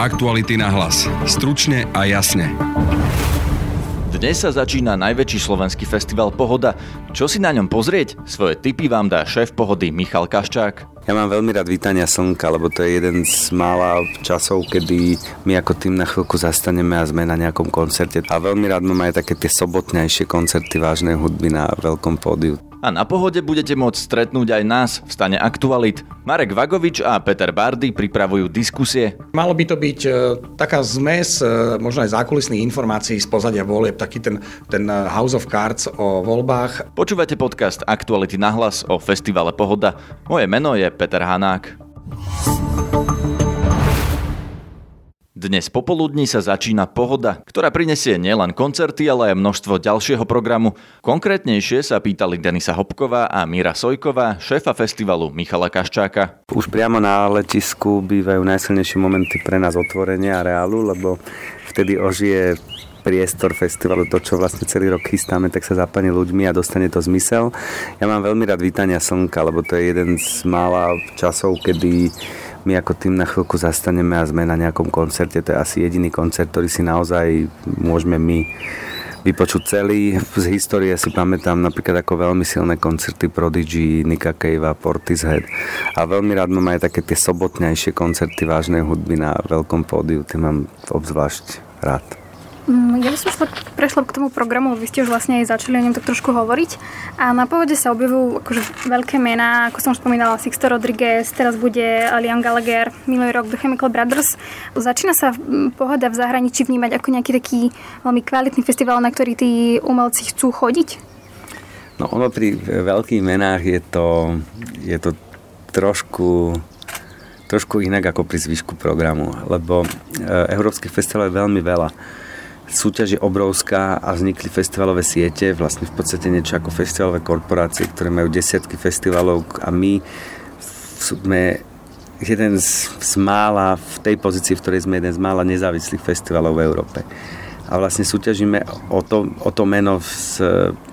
Aktuality na hlas. Stručne a jasne. Dnes sa začína najväčší slovenský festival Pohoda. Čo si na ňom pozrieť? Svoje tipy vám dá šéf Pohody Michal Kaščák. Ja mám veľmi rád vítania slnka, lebo to je jeden z mála časov, kedy my ako tým na chvíľku zastaneme a sme na nejakom koncerte. A veľmi rád mám aj také tie sobotnejšie koncerty vážnej hudby na veľkom pódiu. A na pohode budete môcť stretnúť aj nás v stane Aktualit. Marek Vagovič a Peter Bardy pripravujú diskusie. Malo by to byť e, taká zmes, e, možno aj zákulisných informácií z pozadia volieb, taký ten, ten e, House of Cards o voľbách. Počúvate podcast Aktuality na hlas o festivale Pohoda. Moje meno je Peter Hanák. Dnes popoludní sa začína pohoda, ktorá prinesie nielen koncerty, ale aj množstvo ďalšieho programu. Konkrétnejšie sa pýtali Denisa Hopková a Míra Sojková, šéfa festivalu Michala Kaščáka. Už priamo na letisku bývajú najsilnejšie momenty pre nás otvorenia areálu, lebo vtedy ožije priestor festivalu, to, čo vlastne celý rok chystáme, tak sa zapadne ľuďmi a dostane to zmysel. Ja mám veľmi rád vítania slnka, lebo to je jeden z mála časov, kedy my ako tým na chvíľku zastaneme a sme na nejakom koncerte. To je asi jediný koncert, ktorý si naozaj môžeme my vypočuť celý. Z histórie si pamätám napríklad ako veľmi silné koncerty Prodigy, Nika Cave a Portishead. A veľmi rád mám aj také tie sobotnejšie koncerty vážnej hudby na veľkom pódiu. Tie mám obzvlášť rád. Mm, ja by som prešla k tomu programu, vy ste už vlastne aj začali o ňom tak trošku hovoriť. A na povode sa objavujú akože veľké mená, ako som už spomínala, Sixto Rodriguez, teraz bude Liam Gallagher, minulý rok The Chemical Brothers. Začína sa pohoda v zahraničí vnímať ako nejaký taký veľmi kvalitný festival, na ktorý tí umelci chcú chodiť? No ono pri veľkých menách je to, je to trošku trošku inak ako pri zvyšku programu, lebo e, Európskych festivalov je veľmi veľa súťaž je obrovská a vznikli festivalové siete, vlastne v podstate niečo ako festivalové korporácie, ktoré majú desiatky festivalov a my sme jeden z, z mála, v tej pozícii, v ktorej sme jeden z mála nezávislých festivalov v Európe. A vlastne súťažíme o to, o to meno s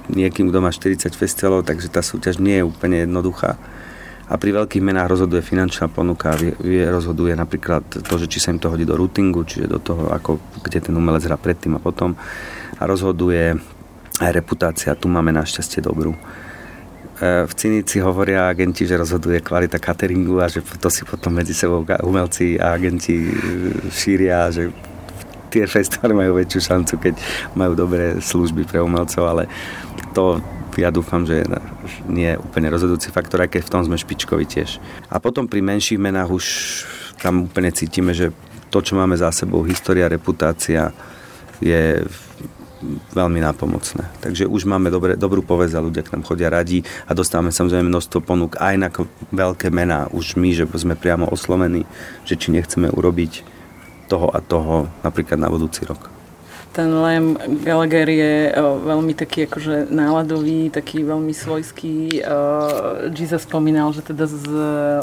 niekým, kto má 40 festivalov, takže tá súťaž nie je úplne jednoduchá a pri veľkých menách rozhoduje finančná ponuka, vie, rozhoduje napríklad to, že či sa im to hodí do routingu, čiže do toho, ako, kde ten umelec hrá predtým a potom a rozhoduje aj reputácia, tu máme našťastie dobrú. E, v Cinici hovoria agenti, že rozhoduje kvalita cateringu a že to si potom medzi sebou umelci a agenti e, šíria, že tie festivaly majú väčšiu šancu, keď majú dobré služby pre umelcov, ale to ja dúfam, že nie je úplne rozhodujúci faktor, aj keď v tom sme špičkovi tiež. A potom pri menších menách už tam úplne cítime, že to, čo máme za sebou, história, reputácia, je veľmi nápomocné. Takže už máme dobre, dobrú povesť a ľudia k nám chodia radi a dostávame samozrejme množstvo ponúk aj na veľké mená, už my, že sme priamo oslovení, že či nechceme urobiť toho a toho napríklad na budúci rok ten Lem Gallagher je uh, veľmi taký akože náladový, taký veľmi svojský. Uh, Jesus spomínal, že teda z,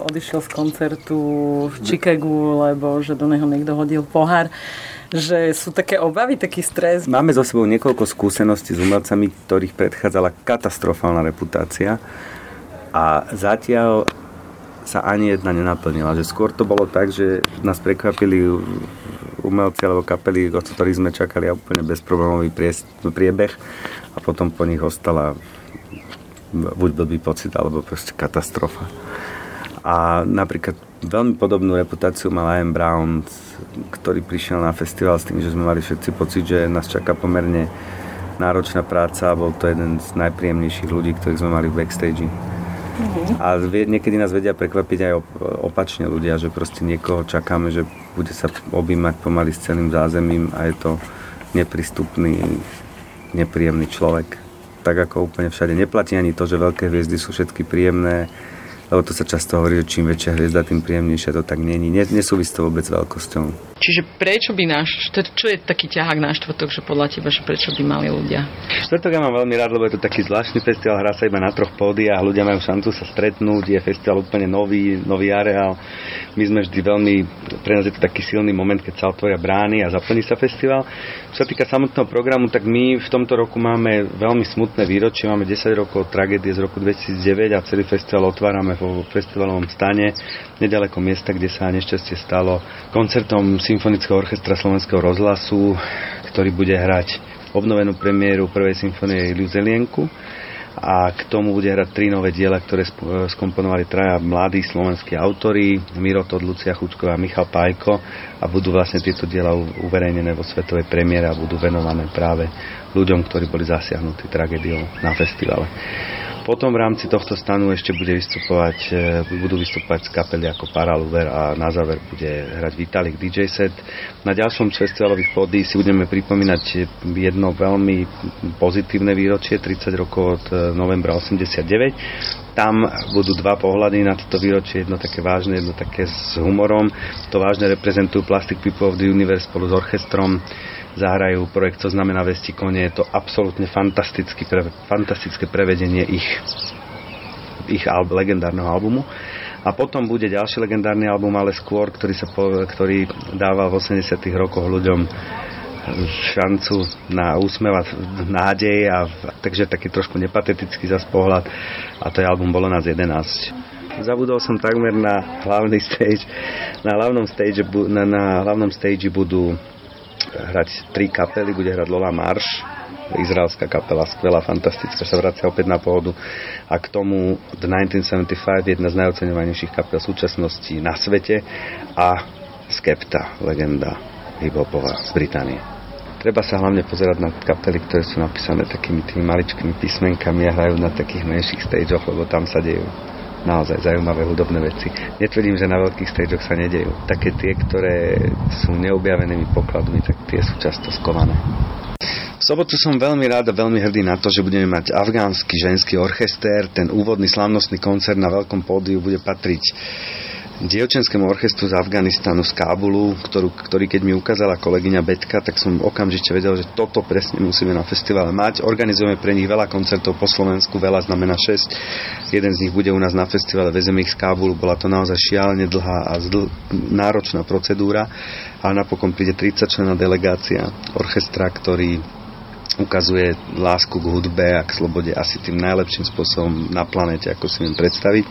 odišiel z koncertu v Chicagu, lebo že do neho niekto hodil pohár že sú také obavy, taký stres. Máme za sebou niekoľko skúseností s umelcami, ktorých predchádzala katastrofálna reputácia a zatiaľ sa ani jedna nenaplnila. Že skôr to bolo tak, že nás prekvapili umelci alebo kapely, od ktorých sme čakali úplne bezproblémový priebeh a potom po nich ostala buď blbý pocit, alebo proste katastrofa. A napríklad veľmi podobnú reputáciu mal Ian Brown, ktorý prišiel na festival s tým, že sme mali všetci pocit, že nás čaká pomerne náročná práca a bol to jeden z najpríjemnejších ľudí, ktorých sme mali v backstage. Uh-huh. A niekedy nás vedia prekvapiť aj opačne ľudia, že proste niekoho čakáme, že bude sa objímať pomaly s celým zázemím a je to neprístupný, nepríjemný človek. Tak ako úplne všade. Neplatí ani to, že veľké hviezdy sú všetky príjemné, lebo to sa často hovorí, že čím väčšia hviezda, tým príjemnejšia to tak není. Nesúvisí to vôbec veľkosťou. Čiže prečo by náš, čo je taký ťahák na štvrtok, že podľa teba, že prečo by mali ľudia? Štvrtok ja mám veľmi rád, lebo je to taký zvláštny festival, hrá sa iba na troch pódiach, ľudia majú šancu sa stretnúť, je festival úplne nový, nový areál. My sme vždy veľmi, pre nás je to taký silný moment, keď sa otvoria brány a zaplní sa festival. Čo sa týka samotného programu, tak my v tomto roku máme veľmi smutné výročie, máme 10 rokov tragédie z roku 2009 a celý festival otvárame vo festivalovom stane, nedaleko miesta, kde sa nešťastie stalo koncertom Symfonického orchestra Slovenského rozhlasu, ktorý bude hrať obnovenú premiéru prvej symfónie Ľuzelienku a k tomu bude hrať tri nové diela, ktoré skomponovali traja mladí slovenskí autori, Miro Tod, Lucia Chučková a Michal Pajko a budú vlastne tieto diela uverejnené vo svetovej premiére a budú venované práve ľuďom, ktorí boli zasiahnutí tragédiou na festivale. Potom v rámci tohto stanu ešte bude vystupovať, e, budú vystupovať z kapely ako Paraluver a na záver bude hrať Vitalik DJ set. Na ďalšom z festivalových pódy si budeme pripomínať jedno veľmi pozitívne výročie, 30 rokov od e, novembra 89. Tam budú dva pohľady na toto výročie, jedno také vážne, jedno také s humorom. To vážne reprezentujú Plastic People of the Universe spolu s orchestrom zahrajú projekt, co znamená Vesti kone. Je to absolútne fantastické, pre, fantastické prevedenie ich, ich al- legendárneho albumu. A potom bude ďalší legendárny album, ale skôr, ktorý, sa po, ktorý dával v 80 rokoch ľuďom šancu na úsmev a nádej a takže taký trošku nepatetický zas pohľad a to je album Bolo nás 11 zabudol som takmer na hlavný stage. Na hlavnom stage, na, na hlavnom stage budú hrať tri kapely, bude hrať Lola Marš, izraelská kapela, skvelá, fantastická, sa vracia opäť na pôdu a k tomu The 1975, jedna z najoceňovanejších kapel súčasnosti na svete a Skepta, legenda hiphopová z Británie. Treba sa hlavne pozerať na kapely, ktoré sú napísané takými tými maličkými písmenkami a hrajú na takých menších stageoch, lebo tam sa dejú naozaj zaujímavé hudobné veci. Netvrdím, že na veľkých stageoch sa nedejú. Také tie, ktoré sú neobjavenými pokladmi, tak tie sú často skované. V sobotu som veľmi rád a veľmi hrdý na to, že budeme mať afgánsky ženský orchester. Ten úvodný slávnostný koncert na veľkom pódiu bude patriť dievčenskému orchestru z Afganistanu, z Kábulu, ktorú, ktorý keď mi ukázala kolegyňa Betka, tak som okamžite vedel, že toto presne musíme na festivale mať. Organizujeme pre nich veľa koncertov po Slovensku, veľa znamená 6. Jeden z nich bude u nás na festivale, vezeme ich z Kábulu. Bola to naozaj šialene dlhá a zdl- náročná procedúra, ale napokon príde 30 člená delegácia orchestra, ktorý ukazuje lásku k hudbe a k slobode asi tým najlepším spôsobom na planete, ako si viem predstaviť.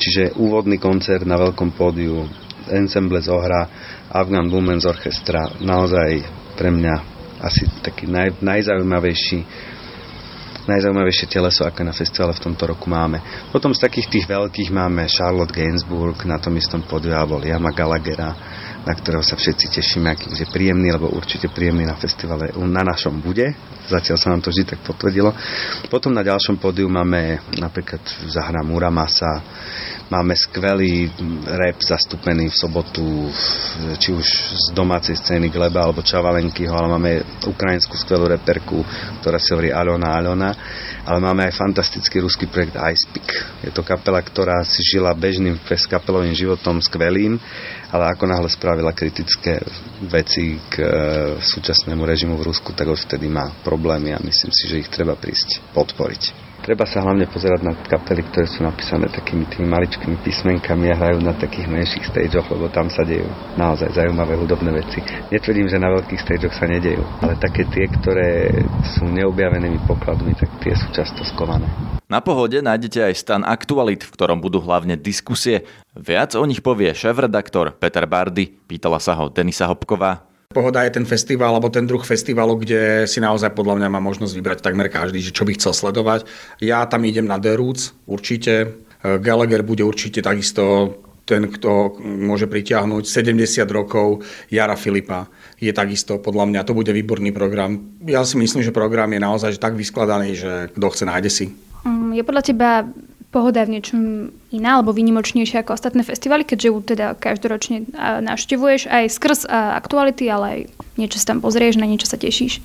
Čiže úvodný koncert na veľkom pódiu, ensemble zohra Afghan Women's Orchestra, naozaj pre mňa asi taký naj, najzaujímavejší najzaujímavejšie teleso, aké na festivale v tomto roku máme. Potom z takých tých veľkých máme Charlotte Gainsbourg na tom istom pódiu, alebo Liama Gallaghera, na ktorého sa všetci tešíme, aký bude príjemný, lebo určite príjemný na festivale na našom bude. Zatiaľ sa nám to vždy tak potvrdilo. Potom na ďalšom pódiu máme napríklad Zahra Muramasa, máme skvelý rap zastúpený v sobotu, či už z domácej scény Gleba alebo Čavalenkyho, ale máme ukrajinskú skvelú reperku, ktorá sa hovorí Alona Alona, ale máme aj fantastický ruský projekt Icepick. Je to kapela, ktorá si žila bežným kapelovým životom skvelým, ale ako náhle spravila kritické veci k e, súčasnému režimu v Rusku, tak už vtedy má problémy a myslím si, že ich treba prísť podporiť. Treba sa hlavne pozerať na kapely, ktoré sú napísané takými tými maličkými písmenkami a hrajú na takých menších stageoch, lebo tam sa dejú naozaj zaujímavé hudobné veci. Netvrdím, že na veľkých stageoch sa nedejú, ale také tie, ktoré sú neobjavenými pokladmi, tak tie sú často skované. Na pohode nájdete aj stan aktualit, v ktorom budú hlavne diskusie. Viac o nich povie šéf-redaktor Peter Bardy, pýtala sa ho Denisa Hopková. Pohoda je ten festival, alebo ten druh festivalu, kde si naozaj podľa mňa má možnosť vybrať takmer každý, že čo by chcel sledovať. Ja tam idem na The Roots, určite. Gallagher bude určite takisto ten, kto môže pritiahnuť 70 rokov Jara Filipa. Je takisto, podľa mňa, to bude výborný program. Ja si myslím, že program je naozaj tak vyskladaný, že kto chce, nájde si. Mm, je podľa teba pohoda v niečom iná alebo výnimočnejšia ako ostatné festivaly, keďže ju teda každoročne navštevuješ aj skrz aktuality, ale aj niečo sa tam pozrieš, na niečo sa tešíš?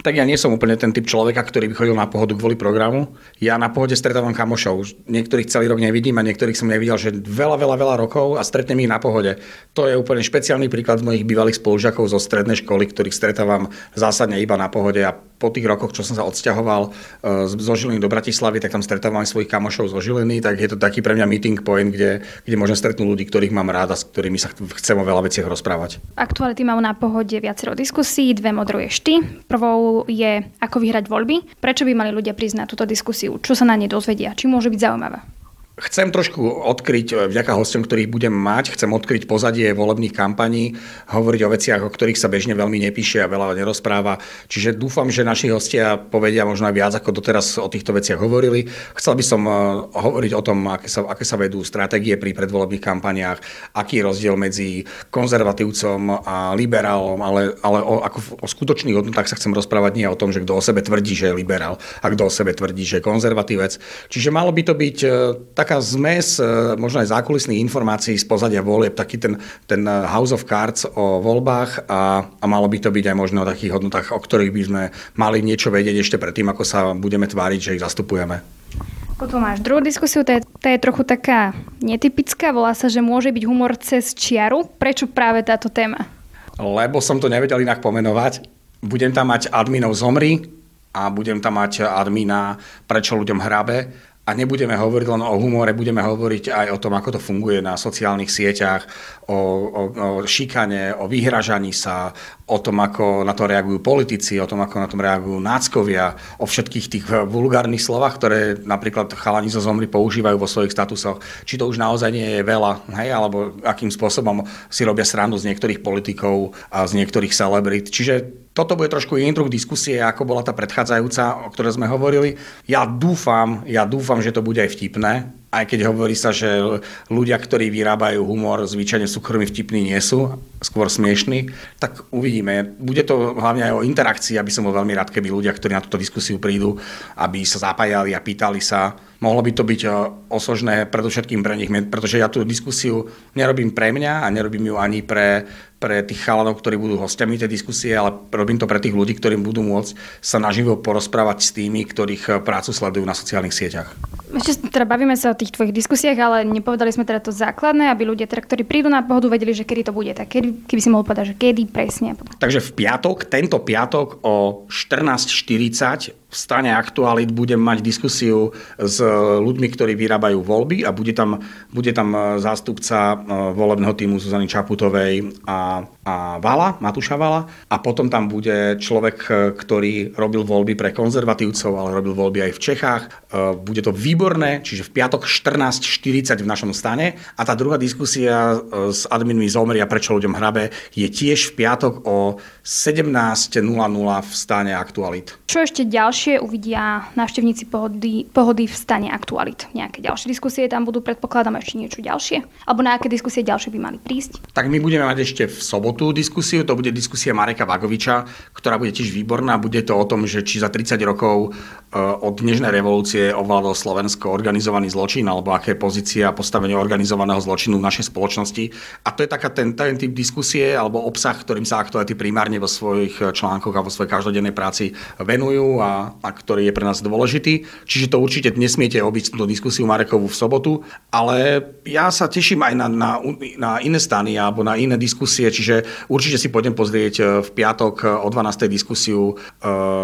Tak ja nie som úplne ten typ človeka, ktorý by chodil na pohodu kvôli programu. Ja na pohode stretávam kamošov. Niektorých celý rok nevidím a niektorých som nevidel, že veľa, veľa, veľa rokov a stretnem ich na pohode. To je úplne špeciálny príklad mojich bývalých spolužiakov zo strednej školy, ktorých stretávam zásadne iba na pohode a po tých rokoch, čo som sa odsťahoval e, zo Žiliny do Bratislavy, tak tam stretávam svojich kamošov zo Žiliny, tak je to taký pre mňa meeting point, kde, kde môžem stretnúť ľudí, ktorých mám rád a s ktorými sa chcem o veľa veciach rozprávať. Aktuality mám na pohode viacero diskusí, dve modruješ ty. Prvou je ako vyhrať voľby. Prečo by mali ľudia prísť na túto diskusiu? Čo sa na nej dozvedia? Či môže byť zaujímavé? Chcem trošku odkryť, e, vďaka hostom, ktorých budem mať, chcem odkryť pozadie volebných kampaní, hovoriť o veciach, o ktorých sa bežne veľmi nepíše a veľa nerozpráva. Čiže dúfam, že naši hostia povedia možno aj viac, ako doteraz o týchto veciach hovorili. Chcel by som e, hovoriť o tom, aké sa, aké sa vedú stratégie pri predvolebných kampaniách, aký je rozdiel medzi konzervatívcom a liberálom, ale, ale o, ako o skutočných hodnotách sa chcem rozprávať nie o tom, že kto o sebe tvrdí, že je liberál a kto o sebe tvrdí, že je konzervatívec. Čiže malo by to byť e, tak taká zmes e, možno aj zákulisných informácií z pozadia volieb, taký ten, ten House of Cards o voľbách a, a malo by to byť aj možno o takých hodnotách, o ktorých by sme mali niečo vedieť ešte predtým, ako sa budeme tváriť, že ich zastupujeme. Potom máš druhú diskusiu, tá je, tá je trochu taká netypická, volá sa, že môže byť humor cez čiaru. Prečo práve táto téma? Lebo som to nevedel inak pomenovať. Budem tam mať adminov zomri a budem tam mať admina prečo ľuďom hrabe a nebudeme hovoriť len o humore, budeme hovoriť aj o tom, ako to funguje na sociálnych sieťach, o, o, o šikane, o vyhražaní sa, o tom, ako na to reagujú politici, o tom, ako na tom reagujú náckovia, o všetkých tých vulgárnych slovách, ktoré napríklad chalani zo zomri používajú vo svojich statusoch. Či to už naozaj nie je veľa, hej, alebo akým spôsobom si robia srandu z niektorých politikov a z niektorých celebrit. Čiže toto bude trošku iný druh diskusie, ako bola tá predchádzajúca, o ktorej sme hovorili. Ja dúfam, ja dúfam, že to bude aj vtipné, aj keď hovorí sa, že ľudia, ktorí vyrábajú humor, zvyčajne súkromí vtipní nie sú, skôr smiešní, tak uvidíme. Bude to hlavne aj o interakcii, aby som bol veľmi rád, keby ľudia, ktorí na túto diskusiu prídu, aby sa zapájali a pýtali sa. Mohlo by to byť eh, osožné predovšetkým pre nich, pretože ja tú diskusiu nerobím pre mňa a nerobím ju ani pre, pre tých chalanov, ktorí budú hostiami tej diskusie, ale robím to pre tých ľudí, ktorí budú môcť sa naživo porozprávať s tými, ktorých eh, prácu sledujú na sociálnych sieťach. Ešte teda bavíme sa o tých tvojich diskusiách, ale nepovedali sme teda to základné, aby ľudia, teda, ktorí prídu na pohodu, vedeli, že kedy to bude. Tak kedy, keby si mohol povedať, že kedy presne. Takže v piatok, tento piatok o 14.40 v strane Aktualit budem mať diskusiu s ľuďmi, ktorí vyrábajú voľby a bude tam, bude tam zástupca e, volebného týmu Zuzany Čaputovej a, a Vala, Matúša Vala a potom tam bude človek, e, ktorý robil voľby pre konzervatívcov, ale robil voľby aj v Čechách. E, bude to výborné, čiže v piatok 14.40 v našom stane a tá druhá diskusia s adminmi Zomria, prečo ľuďom hrabe, je tiež v piatok o 17.00 v stane Aktualit. Čo ešte ďalšie ďalšie uvidia návštevníci pohody, pohody v stane aktualit. Nejaké ďalšie diskusie tam budú, predpokladám ešte niečo ďalšie? Alebo na aké diskusie ďalšie by mali prísť? Tak my budeme mať ešte v sobotu diskusiu, to bude diskusia Mareka Vagoviča, ktorá bude tiež výborná. Bude to o tom, že či za 30 rokov eh, od dnešnej revolúcie ovládol Slovensko organizovaný zločin, alebo aké pozície a postavenie organizovaného zločinu v našej spoločnosti. A to je taká ten, ten typ diskusie alebo obsah, ktorým sa aktuality primárne vo svojich článkoch a vo svojej každodennej práci venujú a a ktorý je pre nás dôležitý. Čiže to určite nesmiete obísť túto diskusiu Marekovú v sobotu, ale ja sa teším aj na, na, na iné stany alebo na iné diskusie, čiže určite si pôjdem pozrieť e, v piatok e, o 12. diskusiu e,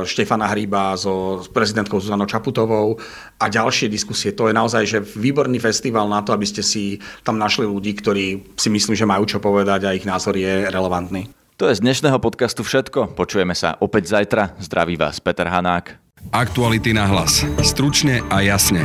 Štefana Hríba so prezidentkou Zuzanou Čaputovou a ďalšie diskusie. To je naozaj že výborný festival na to, aby ste si tam našli ľudí, ktorí si myslím, že majú čo povedať a ich názor je relevantný. To je z dnešného podcastu všetko. Počujeme sa opäť zajtra. Zdraví vás Peter Hanák. Aktuality na hlas. Stručne a jasne.